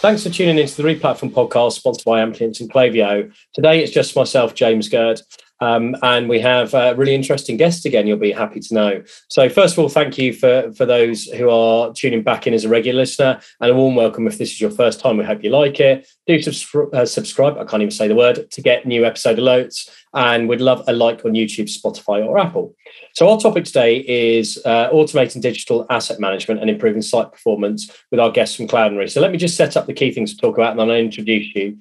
Thanks for tuning into the Replatform podcast sponsored by Amplience and Klaviyo. Today it's just myself, James Gurd, um, and we have a really interesting guest again, you'll be happy to know. So, first of all, thank you for, for those who are tuning back in as a regular listener, and a warm welcome if this is your first time. We hope you like it. Do subscri- uh, subscribe, I can't even say the word, to get new episode alerts, and we'd love a like on YouTube, Spotify, or Apple. So, our topic today is uh, automating digital asset management and improving site performance with our guests from Cloudinary. So, let me just set up the key things to talk about, and then I'll introduce you.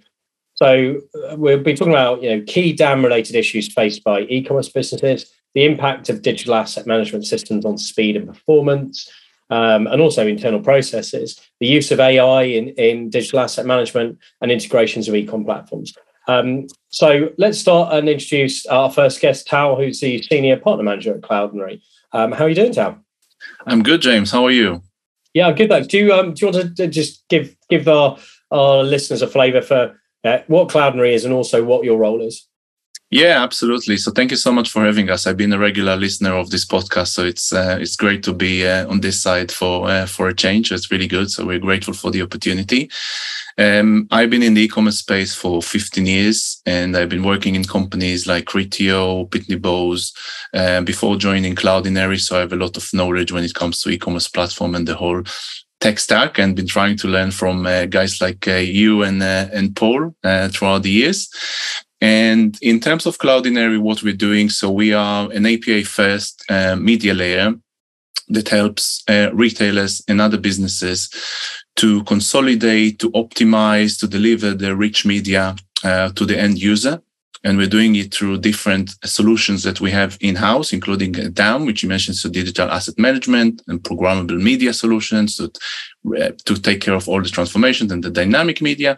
So uh, we'll be talking about you know key DAM related issues faced by e-commerce businesses, the impact of digital asset management systems on speed and performance, um, and also internal processes, the use of AI in, in digital asset management and integrations of e-com platforms. Um, so let's start and introduce our first guest, Tao, who's the senior partner manager at Cloudinary. Um, how are you doing, Tao? I'm good, James. How are you? Yeah, I'm good. Thanks. Do you um, do you want to just give give our our listeners a flavour for uh, what Cloudinary is and also what your role is. Yeah, absolutely. So thank you so much for having us. I've been a regular listener of this podcast, so it's uh, it's great to be uh, on this side for uh, for a change. It's really good. So we're grateful for the opportunity. Um, I've been in the e-commerce space for 15 years, and I've been working in companies like Criteo, Pitney Bowes, uh, before joining Cloudinary. So I have a lot of knowledge when it comes to e-commerce platform and the whole tech stack and been trying to learn from uh, guys like uh, you and uh, and Paul uh, throughout the years. And in terms of Cloudinary, what we're doing, so we are an API first uh, media layer that helps retailers and other businesses to consolidate, to optimize, to deliver the rich media to the end user and we're doing it through different solutions that we have in-house, including DAM, which you mentioned, so digital asset management and programmable media solutions to, uh, to take care of all the transformations and the dynamic media.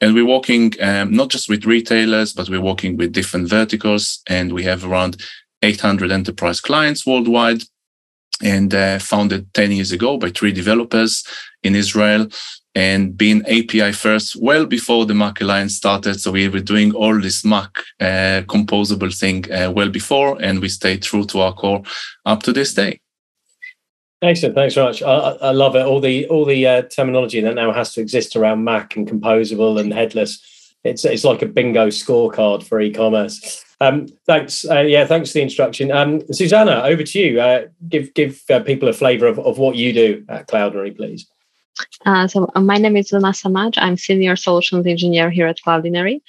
And we're working um, not just with retailers, but we're working with different verticals. And we have around 800 enterprise clients worldwide and uh, founded 10 years ago by three developers in Israel and being API first well before the MACH Alliance started. So we were doing all this MACH uh, composable thing uh, well before, and we stayed true to our core up to this day. Excellent, thanks very much. I, I love it. All the all the uh, terminology that now has to exist around MACH and composable and headless. It's it's like a bingo scorecard for e-commerce. Um, thanks. Uh, yeah, thanks for the introduction. Um, Susanna, over to you. Uh, give give uh, people a flavour of, of what you do at Cloudinary, please. Uh, so uh, my name is Luna Samaj. I'm senior solutions engineer here at Cloudinary.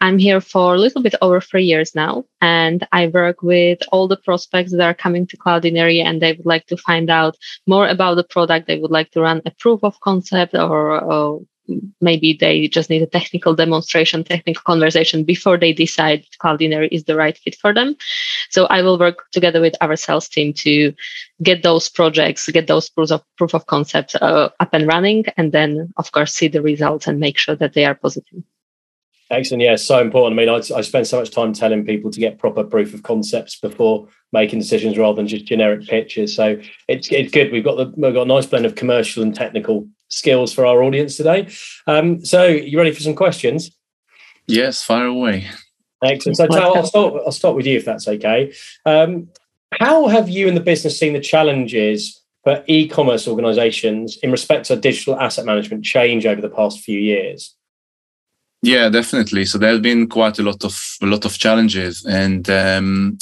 I'm here for a little bit over three years now, and I work with all the prospects that are coming to Cloudinary and they would like to find out more about the product. They would like to run a proof of concept or, or maybe they just need a technical demonstration, technical conversation before they decide Cloudinary is the right fit for them. So I will work together with our sales team to get those projects, get those proofs of proof of concept uh, up and running, and then of course see the results and make sure that they are positive. Excellent. Yeah, so important. I mean, I, I spend so much time telling people to get proper proof of concepts before making decisions rather than just generic pitches. So it's it's good. We've got the we've got a nice blend of commercial and technical skills for our audience today. Um, so, you ready for some questions? Yes, fire away. Excellent. So, Tal, I'll start. I'll start with you if that's okay. Um, how have you and the business seen the challenges for e-commerce organisations in respect to digital asset management change over the past few years? Yeah, definitely. So there have been quite a lot of a lot of challenges, and um,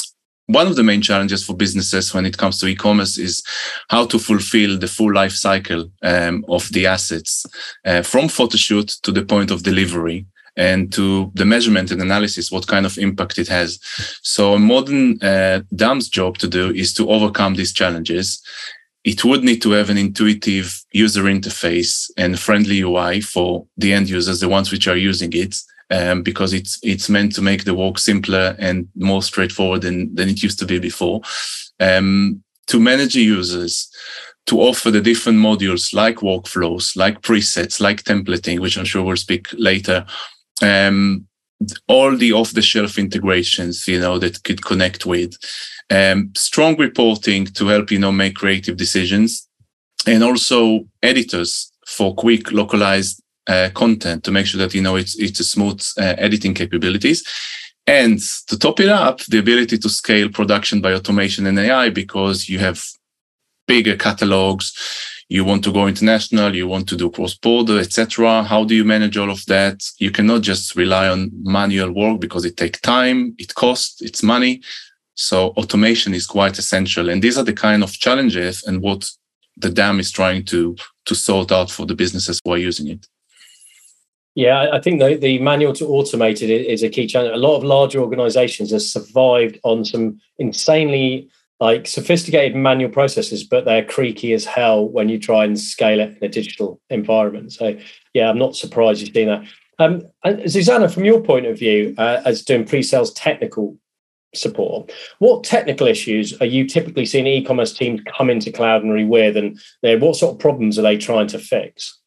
one of the main challenges for businesses when it comes to e-commerce is how to fulfill the full life cycle um, of the assets uh, from photoshoot to the point of delivery and to the measurement and analysis what kind of impact it has. So a modern uh, dam's job to do is to overcome these challenges. It would need to have an intuitive user interface and friendly ui for the end users the ones which are using it um, because it's it's meant to make the work simpler and more straightforward than, than it used to be before. Um, to manage users, to offer the different modules like workflows, like presets, like templating, which I'm sure we'll speak later. Um, all the off-the-shelf integrations, you know, that could connect with. Um, strong reporting to help, you know, make creative decisions, and also editors for quick localized uh, content to make sure that you know it's it's a smooth uh, editing capabilities and to top it up the ability to scale production by automation and ai because you have bigger catalogs you want to go international, you want to do cross border, etc. How do you manage all of that? You cannot just rely on manual work because it takes time, it costs, it's money. So automation is quite essential. And these are the kind of challenges and what the DAM is trying to, to sort out for the businesses who are using it. Yeah, I think the, the manual to automated is a key challenge. A lot of larger organizations have survived on some insanely like sophisticated manual processes, but they're creaky as hell when you try and scale it in a digital environment. So, yeah, I'm not surprised you've seen that. Um, and Susanna, from your point of view, uh, as doing pre-sales technical support, what technical issues are you typically seeing e-commerce teams come into Cloudinary with, and what sort of problems are they trying to fix?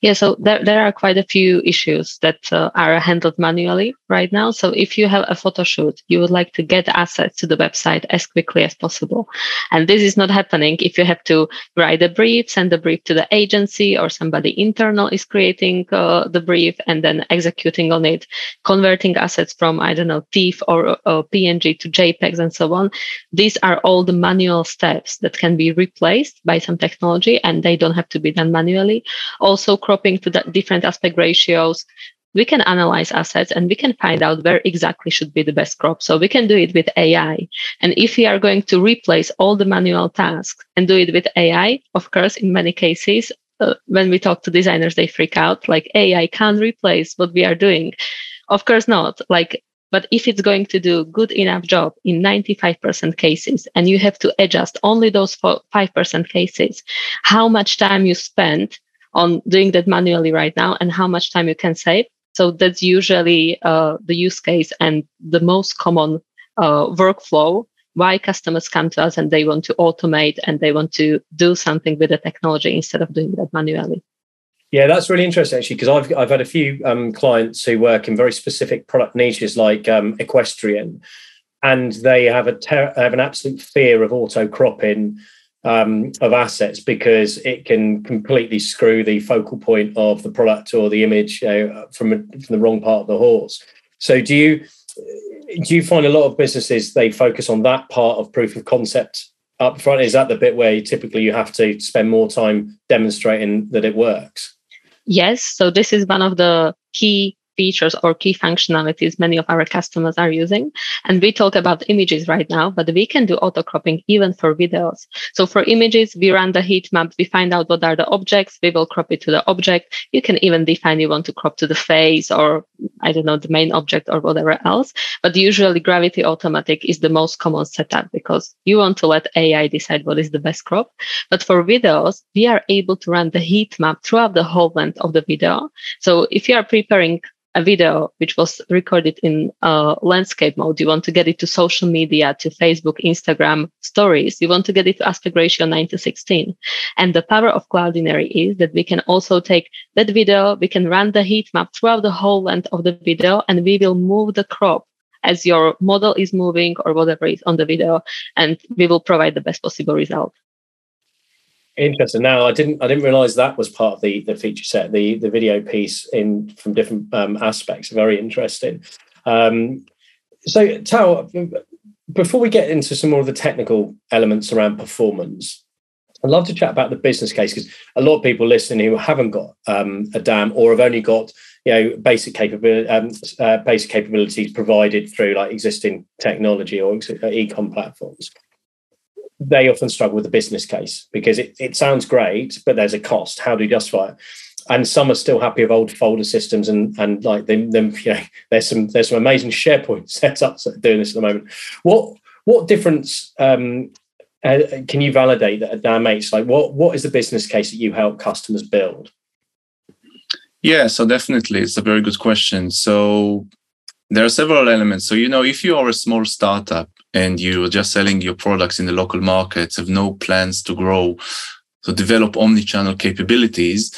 Yeah, so there, there are quite a few issues that uh, are handled manually right now. So if you have a photo shoot, you would like to get assets to the website as quickly as possible. And this is not happening if you have to write a brief, send the brief to the agency or somebody internal is creating uh, the brief and then executing on it, converting assets from, I don't know, TIFF or uh, PNG to JPEGs and so on. These are all the manual steps that can be replaced by some technology and they don't have to be done manually. Also, cropping to the different aspect ratios, we can analyze assets and we can find out where exactly should be the best crop. So we can do it with AI. And if we are going to replace all the manual tasks and do it with AI, of course, in many cases, uh, when we talk to designers, they freak out like AI can't replace what we are doing. Of course not. Like, but if it's going to do good enough job in 95% cases and you have to adjust only those 5% cases, how much time you spend on doing that manually right now and how much time you can save. So that's usually uh, the use case and the most common uh, workflow why customers come to us and they want to automate and they want to do something with the technology instead of doing that manually. Yeah, that's really interesting actually, because I've I've had a few um, clients who work in very specific product niches like um, equestrian, and they have a ter- have an absolute fear of auto cropping um, of assets because it can completely screw the focal point of the product or the image from, a, from the wrong part of the horse. So do you do you find a lot of businesses they focus on that part of proof of concept up front? Is that the bit where you typically you have to spend more time demonstrating that it works? Yes. So this is one of the key features or key functionalities many of our customers are using. And we talk about images right now, but we can do auto cropping even for videos. So for images, we run the heat map, we find out what are the objects, we will crop it to the object. You can even define you want to crop to the face or I don't know, the main object or whatever else. But usually gravity automatic is the most common setup because you want to let AI decide what is the best crop. But for videos, we are able to run the heat map throughout the whole length of the video. So if you are preparing a video which was recorded in uh, landscape mode. You want to get it to social media, to Facebook, Instagram stories. You want to get it to aspect ratio 9 to 16. And the power of Cloudinary is that we can also take that video, we can run the heat map throughout the whole length of the video, and we will move the crop as your model is moving or whatever is on the video, and we will provide the best possible result. Interesting. Now, I didn't I didn't realize that was part of the the feature set, the the video piece in from different um, aspects. Very interesting. Um, so, Tao, before we get into some more of the technical elements around performance, I'd love to chat about the business case because a lot of people listening who haven't got um, a dam or have only got you know basic capability um, uh, basic capabilities provided through like existing technology or e-com platforms they often struggle with the business case because it, it sounds great, but there's a cost. How do you justify it? And some are still happy with old folder systems and and like them, them you know, there's some there's some amazing SharePoint setups doing this at the moment. What what difference um, uh, can you validate that that makes? Like what what is the business case that you help customers build? Yeah, so definitely it's a very good question. So there are several elements. So, you know, if you are a small startup and you're just selling your products in the local markets, have no plans to grow, to develop omni-channel capabilities,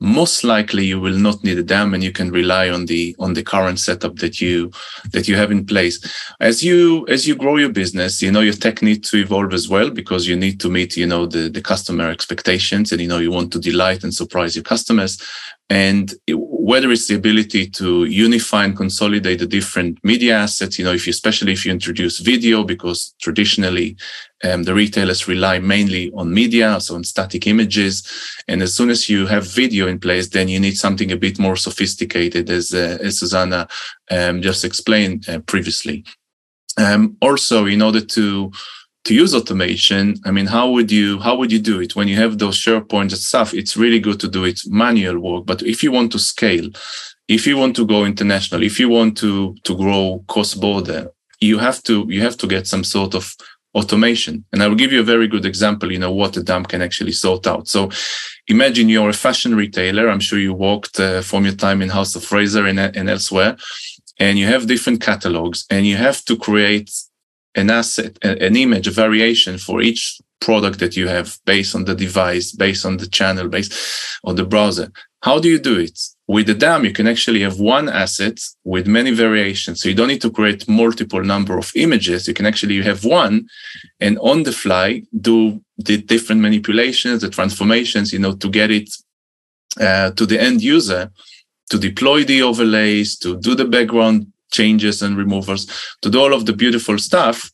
most likely you will not need a dam and you can rely on the on the current setup that you that you have in place. As you as you grow your business you know your tech needs to evolve as well because you need to meet you know the the customer expectations and you know you want to delight and surprise your customers and whether it's the ability to unify and consolidate the different media assets you know if you especially if you introduce video because traditionally um, the retailers rely mainly on media so on static images. And as soon as you have video in place then you need something a bit more sophisticated as, uh, as susanna um, just explained uh, previously. Um, also in order to to use automation i mean how would you how would you do it? When you have those sharepoints and stuff it's really good to do it manual work but if you want to scale if you want to go international if you want to to grow cross border you have to you have to get some sort of automation. And i will give you a very good example you know what a DAM can actually sort out. So imagine you're a fashion retailer. I'm sure you walked uh, from your time in house of fraser and, and elsewhere and you have different catalogs and you have to create an asset, an image, a variation for each product that you have based on the device, based on the channel, based on the browser. How do you do it? With the DAM, you can actually have one asset with many variations. So you don't need to create multiple number of images. You can actually have one and on the fly do the different manipulations, the transformations, you know, to get it uh, to the end user to deploy the overlays, to do the background changes and removals, to do all of the beautiful stuff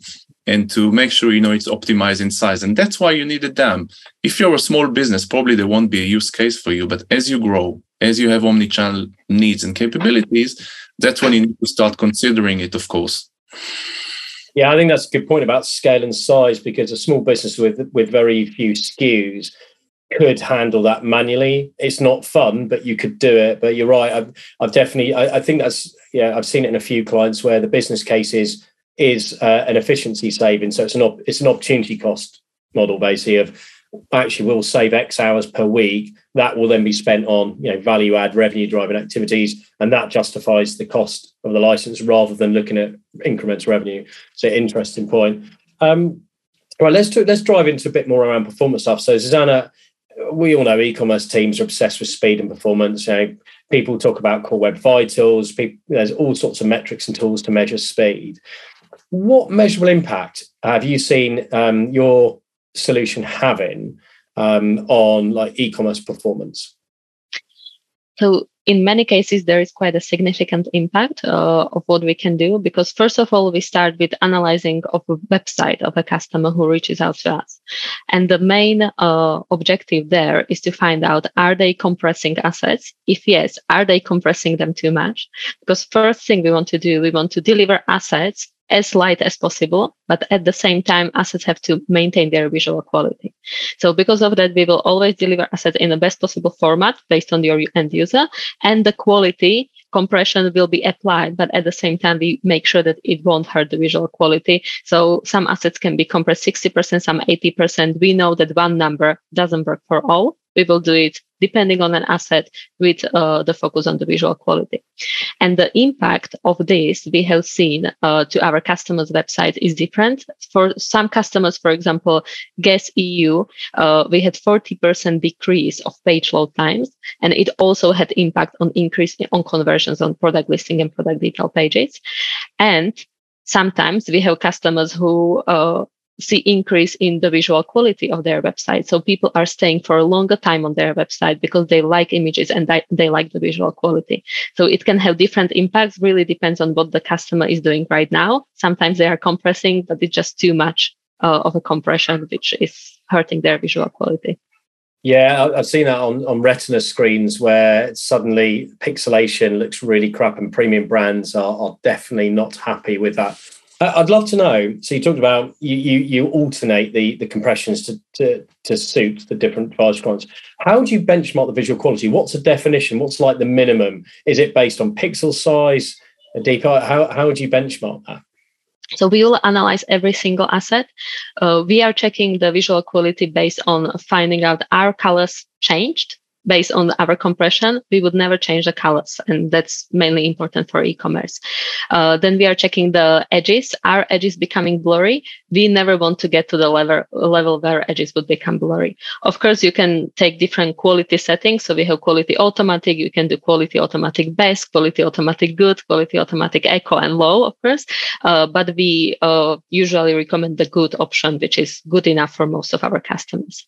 and to make sure you know it's optimized in size. And that's why you need a DAM. If you're a small business, probably there won't be a use case for you. But as you grow, as you have omni-channel needs and capabilities, that's when you need to start considering it, of course. Yeah, I think that's a good point about scale and size because a small business with with very few SKUs could handle that manually. It's not fun, but you could do it. But you're right. I've, I've definitely, I, I, think that's, yeah, I've seen it in a few clients where the business case is, is uh, an efficiency saving. So it's an, op, it's an opportunity cost model basically of actually we'll save X hours per week. That will then be spent on, you know, value add revenue driving activities. And that justifies the cost of the license rather than looking at increments revenue. So interesting point. Um, right, let's do, let's drive into a bit more around performance stuff. So Susanna, we all know e-commerce teams are obsessed with speed and performance. You know, people talk about core web vitals. People, there's all sorts of metrics and tools to measure speed. What measurable impact have you seen um, your solution having um, on like e-commerce performance? So in many cases, there is quite a significant impact uh, of what we can do because first of all, we start with analyzing of a website of a customer who reaches out to us. And the main uh, objective there is to find out, are they compressing assets? If yes, are they compressing them too much? Because first thing we want to do, we want to deliver assets as light as possible, but at the same time, assets have to maintain their visual quality. So because of that, we will always deliver assets in the best possible format based on your end user and the quality compression will be applied, but at the same time, we make sure that it won't hurt the visual quality. So some assets can be compressed 60%, some 80%. We know that one number doesn't work for all. We will do it depending on an asset with uh, the focus on the visual quality. And the impact of this we have seen uh, to our customers' websites is different. For some customers, for example, Guess EU, uh, we had 40% decrease of page load times, and it also had impact on increase on conversions on product listing and product detail pages. And sometimes we have customers who uh, see increase in the visual quality of their website. So people are staying for a longer time on their website because they like images and they, like the visual quality. So it can have different impacts, really depends on what the customer is doing right now. Sometimes they are compressing, but it's just too much uh, of a compression, which is hurting their visual quality. Yeah, I've seen that on, on retina screens where suddenly pixelation looks really crap and premium brands are, are definitely not happy with that I'd love to know. So you talked about you you, you alternate the the compressions to, to to suit the different device requirements. How do you benchmark the visual quality? What's the definition? What's like the minimum? Is it based on pixel size? A deep how how would you benchmark that? So we will analyze every single asset. Uh, we are checking the visual quality based on finding out are colors changed based on our compression, we would never change the colors. And that's mainly important for e-commerce. Uh, then we are checking the edges. Are edges becoming blurry? We never want to get to the level, level where edges would become blurry. Of course, you can take different quality settings. So we have quality automatic. You can do quality automatic best, quality automatic good, quality automatic eco and low, of course. Uh, but we uh, usually recommend the good option, which is good enough for most of our customers.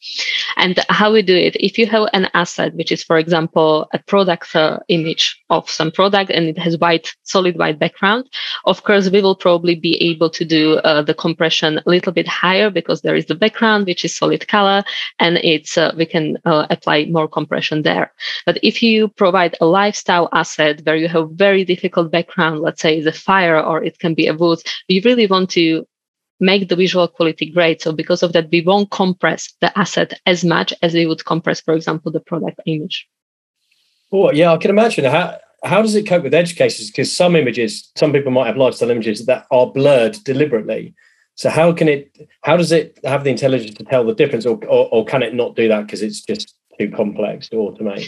And how we do it, if you have an asset asset, which is, for example, a product uh, image of some product and it has white, solid white background, of course, we will probably be able to do uh, the compression a little bit higher because there is the background, which is solid color, and it's uh, we can uh, apply more compression there. But if you provide a lifestyle asset where you have very difficult background, let's say the fire or it can be a wood, we really want to make the visual quality great. So because of that, we won't compress the asset as much as we would compress, for example, the product image. Oh, yeah, I can imagine. How, how does it cope with edge cases? Because some images, some people might have lifestyle images that are blurred deliberately. So how can it, how does it have the intelligence to tell the difference or, or, or can it not do that because it's just too complex to automate?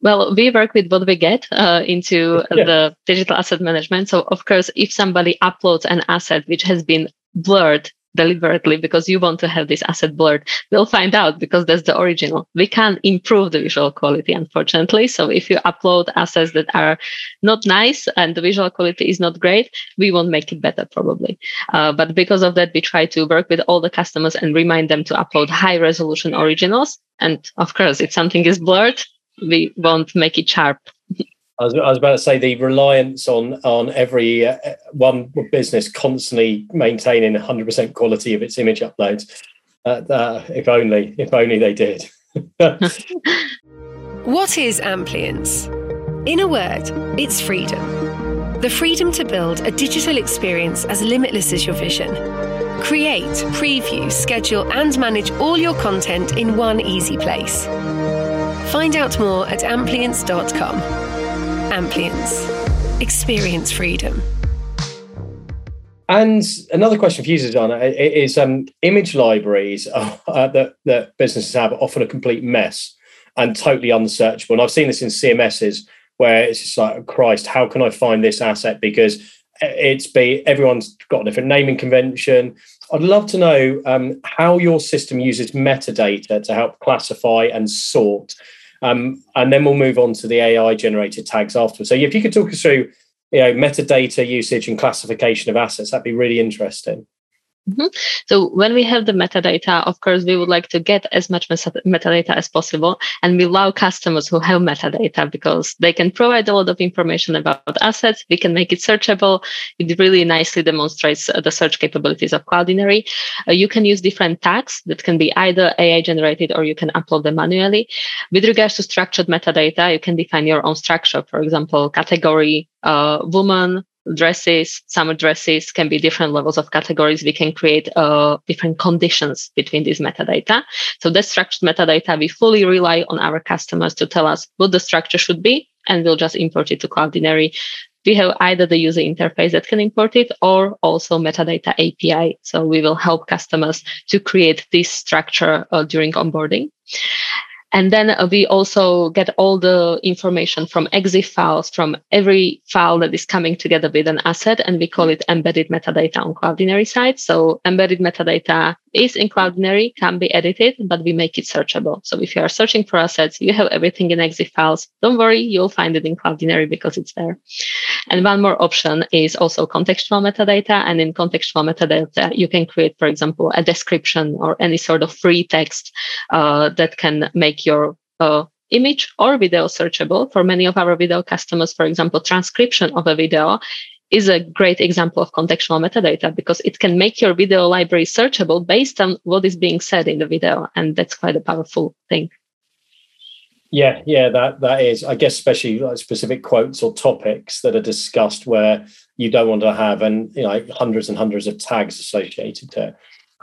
Well, we work with what we get uh, into yeah. the digital asset management. So, of course, if somebody uploads an asset which has been blurred deliberately because you want to have this asset blurred, we'll find out because that's the original. We can improve the visual quality, unfortunately. So if you upload assets that are not nice and the visual quality is not great, we won't make it better probably. Uh, but because of that, we try to work with all the customers and remind them to upload high resolution originals. And of course, if something is blurred, we won't make it sharp. I was, I was, about to say the reliance on on every uh, one business constantly maintaining 100% quality of its image uploads. Uh, uh, if only, if only they did. what is Amplience? In a word, it's freedom. The freedom to build a digital experience as limitless as your vision. Create, preview, schedule, and manage all your content in one easy place. Find out more at amplience.com. Experience freedom. And another question for you, Susanna, is um, image libraries uh, that, that businesses have often a complete mess and totally unsearchable. And I've seen this in CMSs where it's just like, Christ, how can I find this asset? Because it's be everyone's got a different naming convention. I'd love to know um, how your system uses metadata to help classify and sort um, and then we'll move on to the AI generated tags afterwards. So if you could talk us through, you know, metadata usage and classification of assets, that'd be really interesting. Mm-hmm. So when we have the metadata, of course, we would like to get as much metadata as possible. And we allow customers who have metadata because they can provide a lot of information about assets. We can make it searchable. It really nicely demonstrates uh, the search capabilities of Cloudinary. Uh, you can use different tags that can be either AI generated or you can upload them manually. With regards to structured metadata, you can define your own structure. For example, category, uh, woman, dresses, summer dresses can be different levels of categories. We can create uh, different conditions between these metadata. So that structured metadata, we fully rely on our customers to tell us what the structure should be, and we'll just import it to Cloudinary. We have either the user interface that can import it or also metadata API. So we will help customers to create this structure uh, during onboarding. And then we also get all the information from EXIF files from every file that is coming together with an asset, and we call it embedded metadata on Cloudinary side. So embedded metadata is in Cloudinary, can be edited, but we make it searchable. So if you are searching for assets, you have everything in EXIF files. Don't worry, you'll find it in Cloudinary because it's there. And one more option is also contextual metadata. And in contextual metadata, you can create, for example, a description or any sort of free text uh, that can make your uh, image or video searchable. For many of our video customers, for example, transcription of a video is a great example of contextual metadata because it can make your video library searchable based on what is being said in the video. And that's quite a powerful thing. Yeah, yeah, that that is. I guess especially like specific quotes or topics that are discussed where you don't want to have and you know like hundreds and hundreds of tags associated to it.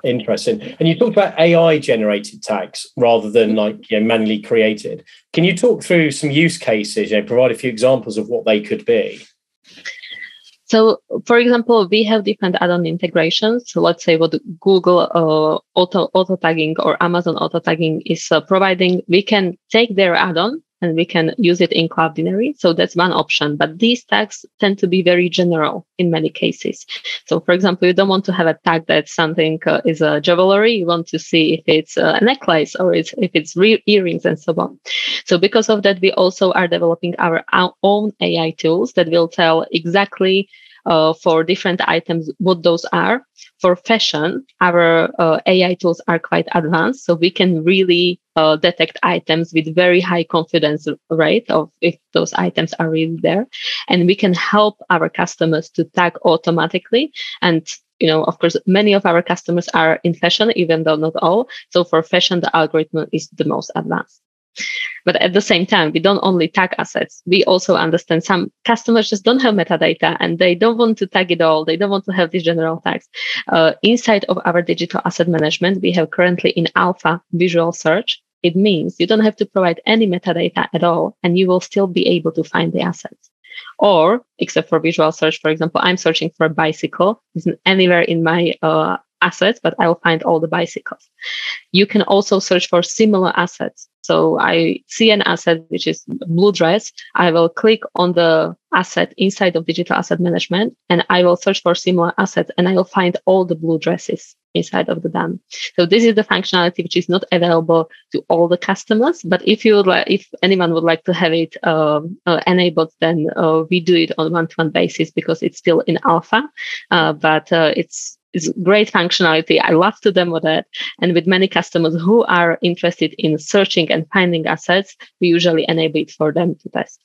Interesting. And you talked about AI generated tags rather than mm-hmm. like you know, manually created. Can you talk through some use cases? You know, provide a few examples of what they could be. So, for example, we have different add-on integrations. So let's say what Google uh, auto auto tagging or Amazon auto tagging is uh, providing. We can take their add-on and we can use it in Cloudinary. So that's one option. But these tags tend to be very general in many cases. So, for example, you don't want to have a tag that something uh, is a jewelry. You want to see if it's a necklace or it's, if it's re- earrings and so on. So, because of that, we also are developing our own AI tools that will tell exactly uh, for different items what those are. For fashion, our uh, AI tools are quite advanced, so we can really uh, detect items with very high confidence rate of if those items are really there, and we can help our customers to tag automatically and you know, of course, many of our customers are in fashion, even though not all. So for fashion, the algorithm is the most advanced. But at the same time, we don't only tag assets. We also understand some customers just don't have metadata and they don't want to tag it all. They don't want to have these general tags. Uh, inside of our digital asset management, we have currently in alpha visual search. It means you don't have to provide any metadata at all, and you will still be able to find the assets. Or, except for visual search, for example, I'm searching for a bicycle. It's anywhere in my uh, assets, but I will find all the bicycles. You can also search for similar assets. So I see an asset, which is blue dress. I will click on the asset inside of digital asset management and I will search for similar assets and I will find all the blue dresses inside of the DAM. So this is the functionality which is not available to all the customers. But if you would like, if anyone would like to have it uh, uh, enabled, then uh, we do it on one-to-one basis because it's still in alpha. Uh, but uh, it's it's great functionality. I love to demo that. And with many customers who are interested in searching and finding assets, we usually enable it for them to test.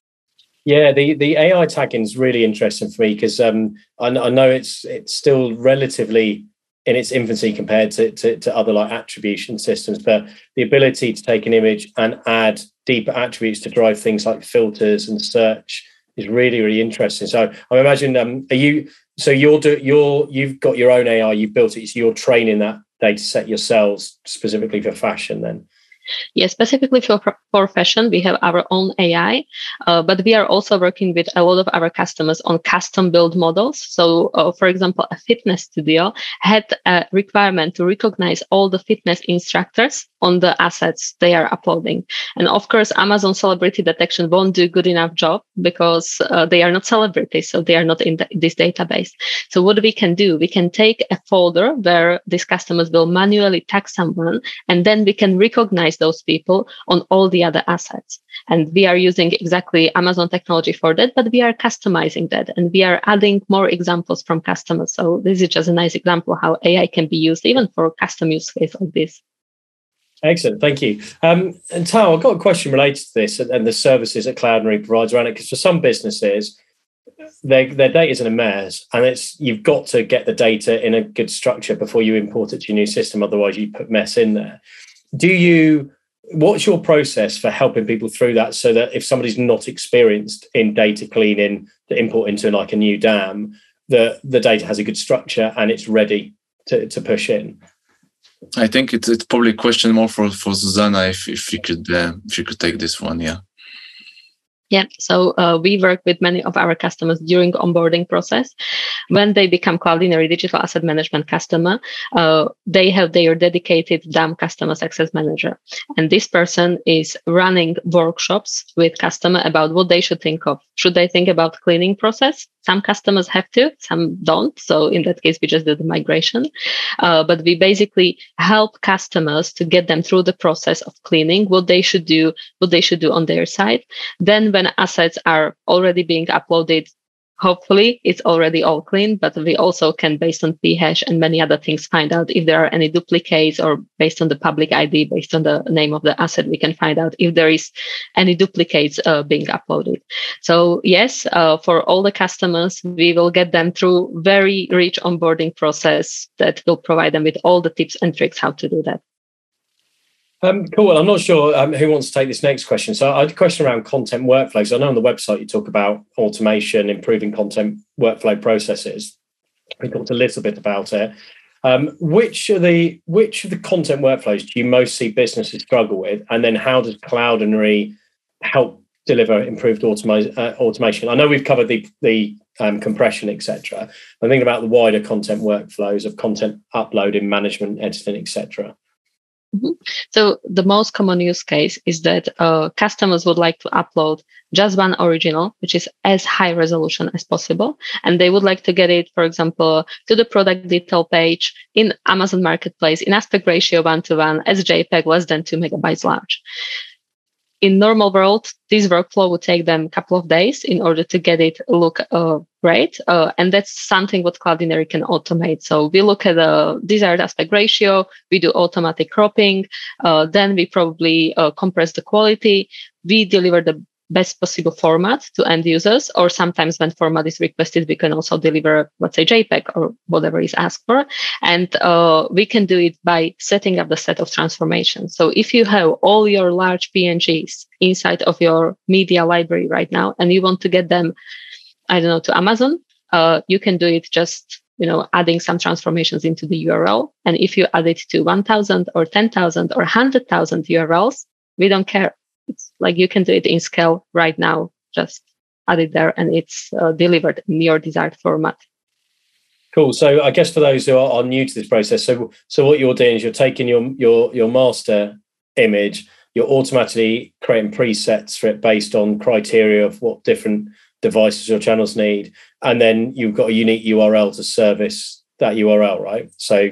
Yeah, the, the AI tagging is really interesting for me because um, I, I, know it's it's still relatively in its infancy compared to, to, to other like attribution systems, but the ability to take an image and add deeper attributes to drive things like filters and search is really really interesting. So I imagine um, are you so you're do, you're you've got your own AI, you've built it, so you're training that data set yourselves specifically for fashion then. Yeah, specifically for, for fashion, we have our own AI, uh, but we are also working with a lot of our customers on custom build models. So, uh, for example, a fitness studio had a requirement to recognize all the fitness instructors on the assets they are uploading. And of course, Amazon celebrity detection won't do good enough job because uh, they are not celebrities, so they are not in the, this database. So what we can do, we can take a folder where these customers will manually tag someone, and then we can recognize those people on all the other assets. And we are using exactly Amazon technology for that, but we are customizing that and we are adding more examples from customers. So this is just a nice example how AI can be used even for custom use case like this. Excellent, thank you. Um, and Tao, I've got a question related to this and, and the services that Cloudinary provides around it. Because for some businesses, their, their data is in a mess, and it's you've got to get the data in a good structure before you import it to your new system. Otherwise, you put mess in there do you what's your process for helping people through that so that if somebody's not experienced in data cleaning to import into like a new dam the the data has a good structure and it's ready to, to push in? I think it's, it's probably a question more for for susanna if, if you could uh, if you could take this one yeah yeah, so uh, we work with many of our customers during onboarding process. When they become Cloudinary Digital Asset Management customer, uh, they have their dedicated DAM Customer Success Manager, and this person is running workshops with customer about what they should think of. Should they think about cleaning process? Some customers have to, some don't. So in that case, we just do the migration. Uh, but we basically help customers to get them through the process of cleaning, what they should do, what they should do on their side. Then when assets are already being uploaded. Hopefully it's already all clean but we also can based on phash and many other things find out if there are any duplicates or based on the public id based on the name of the asset we can find out if there is any duplicates uh, being uploaded. So yes uh, for all the customers we will get them through very rich onboarding process that will provide them with all the tips and tricks how to do that um, cool. I'm not sure um, who wants to take this next question. So I had a question around content workflows. I know on the website you talk about automation, improving content workflow processes. We talked a little bit about it. Um, which of the which of the content workflows do you most see businesses struggle with, and then how does Cloudinary help deliver improved uh, automation? I know we've covered the the um, compression, etc. I'm thinking about the wider content workflows of content uploading, management, editing, etc. Mm-hmm. So the most common use case is that uh, customers would like to upload just one original, which is as high resolution as possible, and they would like to get it, for example, to the product detail page in Amazon Marketplace in aspect ratio one to one as JPEG less than two megabytes large in normal world, this workflow would take them a couple of days in order to get it look uh, great. Uh, and that's something what Cloudinary can automate. So we look at the desired aspect ratio, we do automatic cropping, uh, then we probably uh, compress the quality, we deliver the best possible format to end users, or sometimes when format is requested, we can also deliver, let's say, JPEG or whatever is asked for. And uh, we can do it by setting up the set of transformations. So if you have all your large PNGs inside of your media library right now, and you want to get them, I don't know, to Amazon, uh, you can do it just you know adding some transformations into the url and if you add it to 1000 or 10000 or 100000 urls we don't care like you can do it in scale right now, just add it there and it's uh, delivered in your desired format. Cool. So I guess for those who are, are, new to this process, so so what you're doing is you're taking your your your master image, you're automatically creating presets for it based on criteria of what different devices your channels need, and then you've got a unique URL to service that URL, right? So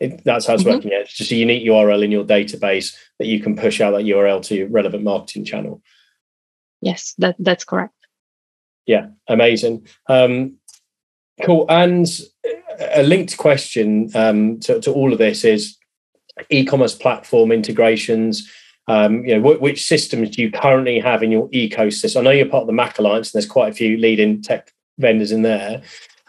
it, that's how it's mm-hmm. working. It's just a unique URL in your database that you can push out that URL to your relevant marketing channel. Yes, that that's correct. Yeah, amazing. Um, cool. And a linked question um, to, to all of this is e-commerce platform integrations. Um, you know, wh- which systems do you currently have in your ecosystem? I know you're part of the MACH Alliance, and there's quite a few leading tech vendors in there.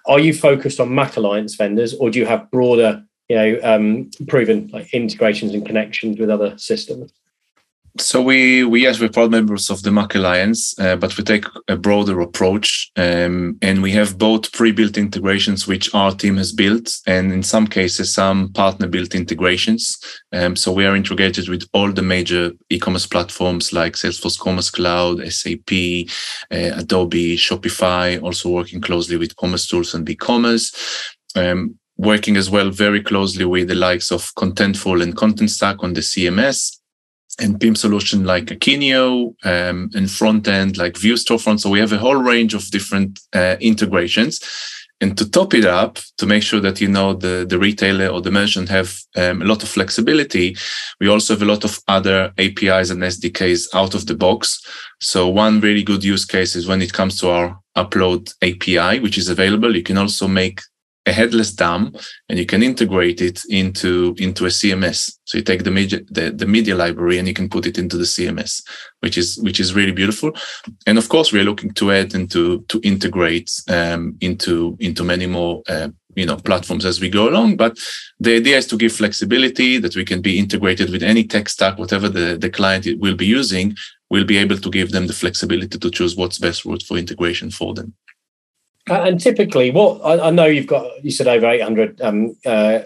Are you focused on MACH Alliance vendors, or do you have broader you know um, proven like integrations and connections with other systems so we we yes we're proud members of the MACH Alliance, uh, but we take a broader approach, um, and we have both pre-built integrations which our team has built, and in some cases some partner-built integrations. Um, so we are integrated with all the major e-commerce platforms like Salesforce Commerce Cloud, SAP, uh, Adobe, Shopify. Also working closely with commercetools and BigCommerce. Um, working as well very closely with the likes of Contentful and Contentstack on the CMS and PIM solution like Akeneo um, and front end like Vue Storefront. So we have a whole range of different uh, integrations. And to top it up, to make sure that you know the, the retailer or the merchant have um, a lot of flexibility, we also have a lot of other APIs and SDKs out of the box. So one really good use case is when it comes to our upload API, which is available. You can also make a headless DAM and you can integrate it into into a CMS. So you take the media the, the media library and you can put it into the CMS, which is which is really beautiful. And of course, we're looking to add and to to integrate um, into into many more uh, you know platforms as we go along. But the idea is to give flexibility that we can be integrated with any tech stack, whatever the the client will be using. We'll be able to give them the flexibility to choose what's best route for integration for them. And typically, what I, know you've got, you said over 800 um, uh,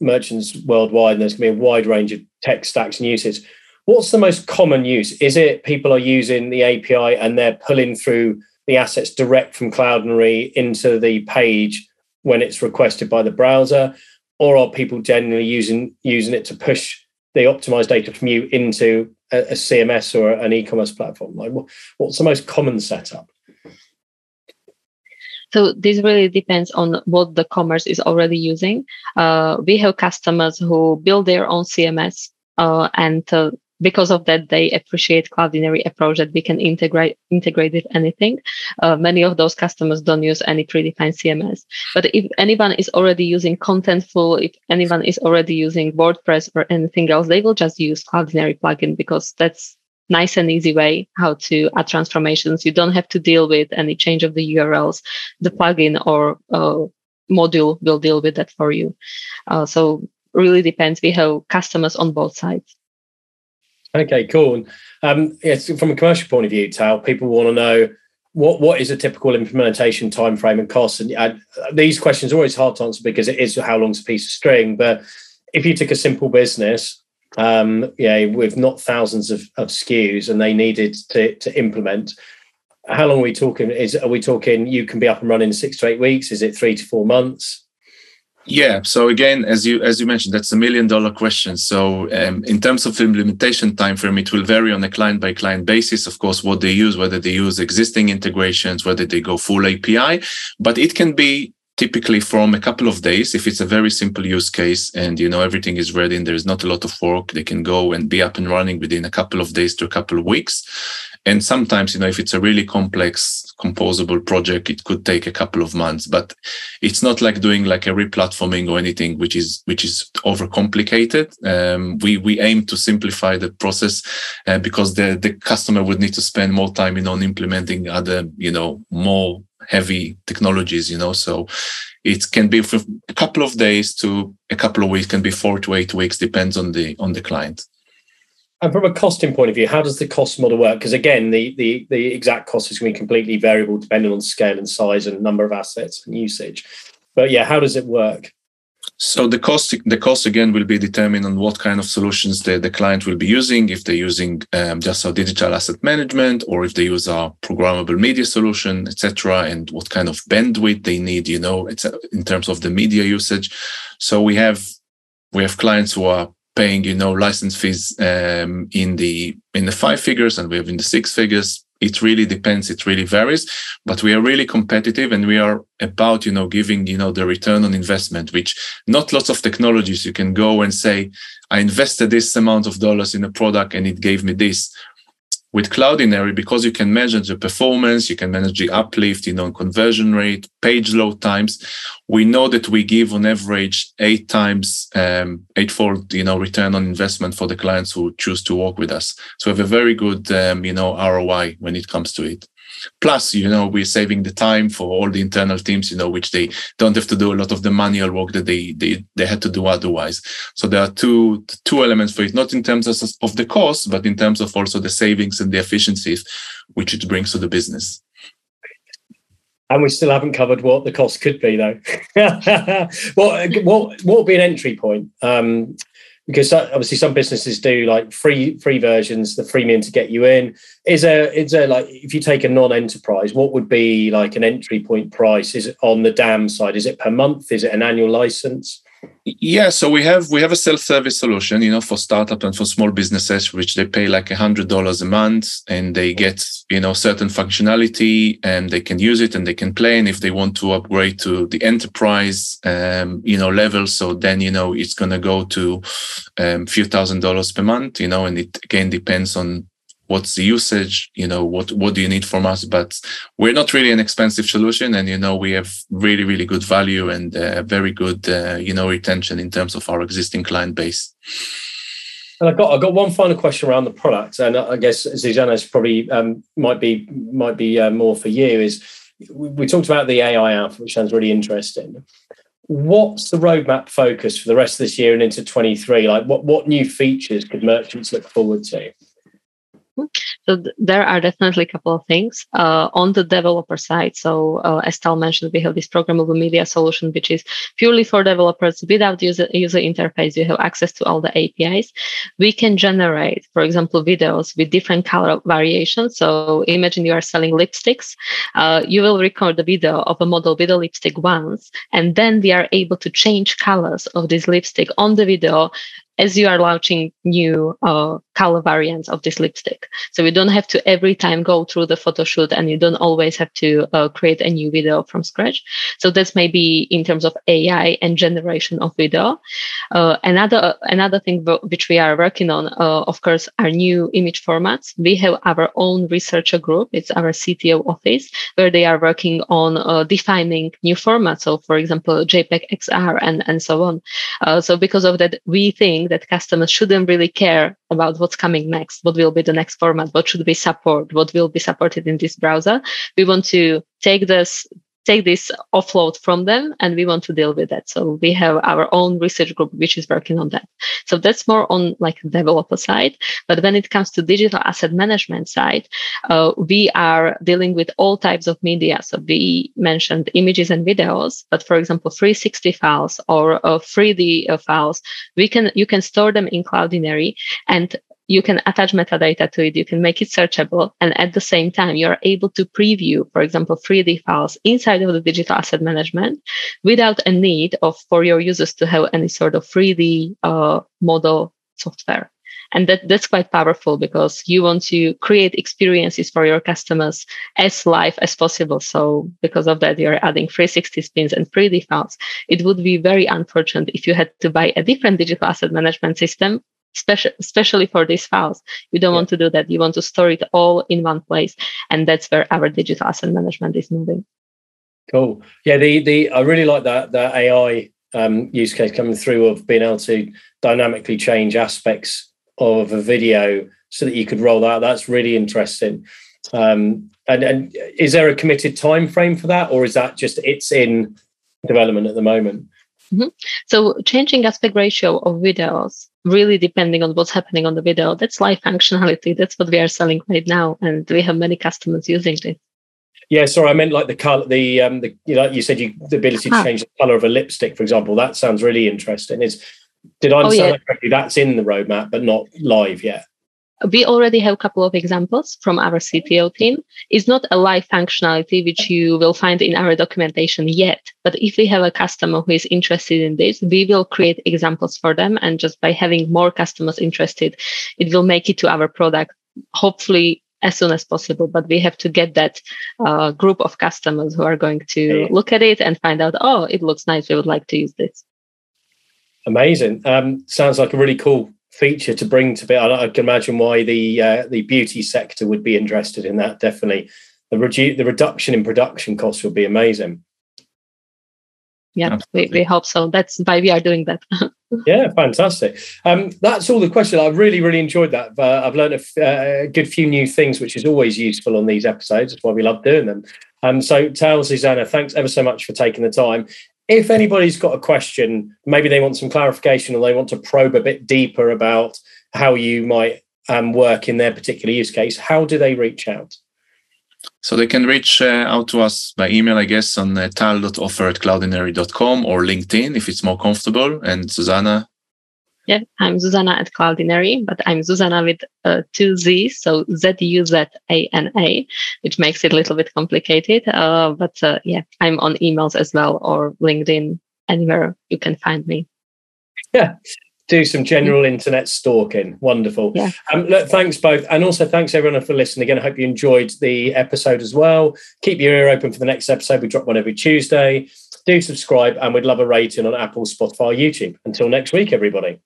merchants worldwide, and there's going to be a wide range of tech stacks and uses. What's the most common use? Is it people are using the API and they're pulling through the assets direct from Cloudinary into the page when it's requested by the browser, or are people generally using using it to push the optimized data from you into a, a CMS or an e-commerce platform? Like, what, what's the most common setup? So this really depends on what the commerce is already using. Uh, we have customers who build their own CMS, uh, and uh, because of that, they appreciate Cloudinary approach that we can integrate integrate with anything. Uh, many of those customers don't use any predefined CMS. But if anyone is already using Contentful, if anyone is already using WordPress or anything else, they will just use Cloudinary plugin because that's nice and easy way how to add transformations. You don't have to deal with any change of the URLs. The plugin or uh, module will deal with that for you. Uh, so really depends. We have customers on both sides. Okay, cool. Um, yes, from a commercial point of view, Tal, people want to know what what is a typical implementation time frame and cost. And uh, these questions are always hard to answer because it is how long's a piece of string. But if you took a simple business um, yeah, with not thousands of, of SKUs, and they needed to, to implement. How long are we talking? Is are we talking you can be up and running six to eight weeks? Is it three to four months? Yeah. So again, as you as you mentioned, that's a million dollar question. So um, in terms of implementation time frame, it will vary on a client by client basis. Of course, what they use, whether they use existing integrations, whether they go full API, but it can be typically from a couple of days if it's a very simple use case and you know everything is ready and there's not a lot of work they can go and be up and running within a couple of days to a couple of weeks. And sometimes you know if it's a really complex composable project it could take a couple of months but it's not like doing like a replatforming or anything which is which is overcomplicated. Um, we we aim to simplify the process uh, because the the customer would need to spend more time you know on implementing other you know more heavy technologies you know so it can be from a couple of days to a couple of weeks can be four to eight weeks depends on the on the client. And from a costing point of view how does the cost model work? Because again the the the exact cost is going to be completely variable depending on scale and size and number of assets and usage. But yeah how does it work so the cost, the cost again will be determined on what kind of solutions the, the client will be using. If they're using um, just our digital asset management, or if they use our programmable media solution, etc., and what kind of bandwidth they need, you know, it's in terms of the media usage. So we have we have clients who are paying, you know, license fees um, in the in the five figures, and we have in the six figures it really depends it really varies but we are really competitive and we are about you know giving you know the return on investment which not lots of technologies you can go and say i invested this amount of dollars in a product and it gave me this with Cloudinary, because you can measure the performance, you can manage the uplift, you know, conversion rate, page load times. We know that we give on average eight times, um, eightfold, you know, return on investment for the clients who choose to work with us. So we have a very good, um, you know, ROI when it comes to it. Plus, you know, we're saving the time for all the internal teams, you know, which they don't have to do a lot of the manual work that they they, they had to do otherwise. So there are two two elements for it, not in terms of, of the cost, but in terms of also the savings and the efficiencies which it brings to the business. And we still haven't covered what the cost could be, though. what what what would be an entry point? Um, because obviously some businesses do like free free versions, the freemium to get you in. Is there is there like if you take a non-enterprise, what would be like an entry point price? Is it on the DAM side? Is it per month? Is it an annual license? Yeah, so we have we have a self-service solution, you know, for startups and for small businesses, which they pay like a hundred dollars a month, and they get you know certain functionality, and they can use it and they can play. And if they want to upgrade to the enterprise, um, you know, level, so then you know it's gonna go to a um, few thousand dollars per month, you know, and it again depends on what's the usage you know what what do you need from us but we're not really an expensive solution and you know we have really really good value and uh, very good uh, you know retention in terms of our existing client base and I got I got one final question around the product, and I guess Zuzana probably um, might be might be uh, more for you. Is we, we, talked about the AI alpha, which sounds really interesting. What's the roadmap focus for the rest of this year and into 23? Like, what what new features could merchants look forward to? So th- there are definitely a couple of things uh, on the developer side. So uh, as Tal mentioned, we have this programmable media solution, which is purely for developers without user, user interface. You have access to all the APIs. We can generate, for example, videos with different color variations. So imagine you are selling lipsticks. Uh, you will record the video of a model with a lipstick once, and then we are able to change colors of this lipstick on the video as you are launching new uh, color variants of this lipstick. So you don't have to every time go through the photo shoot and you don't always have to uh, create a new video from scratch. So that's maybe in terms of AI and generation of video. Uh, another another thing which we are working on, uh, of course, are new image formats. We have our own researcher group. It's our CTO office where they are working on uh, defining new formats. So for example, JPEG XL and, and so on. Uh, so because of that, we think that customers shouldn't really care about what's coming next, what will be the next format, what should we support, what will be supported in this browser. We want to take this take this offload from them and we want to deal with that. So we have our own research group which is working on that. So that's more on like developer side. But when it comes to digital asset management side uh, we are dealing with all types of media. So we mentioned images and videos but for example 360 files or uh, 3d uh, files we can you can store them in cloudinary and you can attach metadata to it, you can make it searchable, and at the same time, you're able to preview, for example, 3D files inside of the digital asset management without a need of for your users to have any sort of 3D uh, model software. and that that's quite powerful because you want to create experiences for your customers as live as possible so because of that you're adding 360 spins and 3d files it would be very unfortunate if you had to buy a different digital asset management system especially especially for these files you don't yeah. want to do that you want to store it all in one place and that's where our digital asset management is moving cool yeah the the i really like that that ai um, use case coming through of being able to dynamically change aspects of a video so that you could roll out. That's really interesting. Um, and and is there a committed time frame for that, or is that just it's in development at the moment? Mm-hmm. So changing aspect ratio of videos, really depending on what's happening on the video, that's live functionality. That's what we are selling right now, and we have many customers using it. Yeah, sorry, I meant like the color, the um, the you know, you said you the ability to ah. change the color of a lipstick, for example. That sounds really interesting. Is did I oh, understand oh, yeah. that correctly? That's in the roadmap, but not live yet. We already have a couple of examples from our CTO team. It's not a live functionality which you will find in our documentation yet, but if we have a customer who is interested in this, we will create examples for them. And just by having more customers interested, it will make it to our product, hopefully as soon as possible. But we have to get that uh, group of customers who are going to look at it and find out, oh, it looks nice. We would like to use this. Amazing. Um, sounds like a really cool feature to bring to bear. I, can imagine why the uh, the beauty sector would be interested in that. Definitely, the redu- the reduction in production costs would be amazing. Yeah, we, we hope so. That's why we are doing that. yeah, fantastic. Um, that's all the questions. I really, really enjoyed that. Uh, I've learned a, f- uh, a good few new things, which is always useful on these episodes. That's why we love doing them. Um, so, Tal, Zuzana, thanks ever so much for taking the time if anybody's got a question, maybe they want some clarification or they want to probe a bit deeper about how you might um, work in their particular use case, how do they reach out? So they can reach uh, out to us by email, I guess, on uh, tal.offer at cloudinary.com or LinkedIn if it's more comfortable. And Zuzana, yeah, I'm Zuzana at Cloudinary, but I'm Zuzana with uh, two Z's, so Z U Z A N A, which makes it a little bit complicated. Uh, but uh, yeah, I'm on emails as well or LinkedIn, anywhere you can find me. Yeah, do some general internet stalking. Wonderful. Yeah. Um, look, thanks both. And also thanks everyone for listening again. I hope you enjoyed the episode as well. Keep your ear open for the next episode. We drop one every Tuesday. Do subscribe and we'd love a rating on Apple, Spotify, YouTube. Until next week, everybody.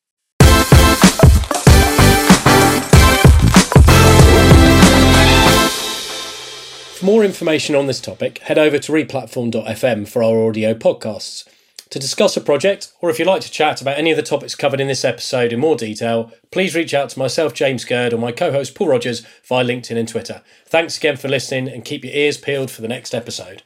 For more information on this topic, head over to replatform.fm for our audio podcasts. To discuss a project, or if you'd like to chat about any of the topics covered in this episode in more detail, please reach out to myself, James Gurd, or my co host, Paul Rogers, via LinkedIn and Twitter. Thanks again for listening and keep your ears peeled for the next episode.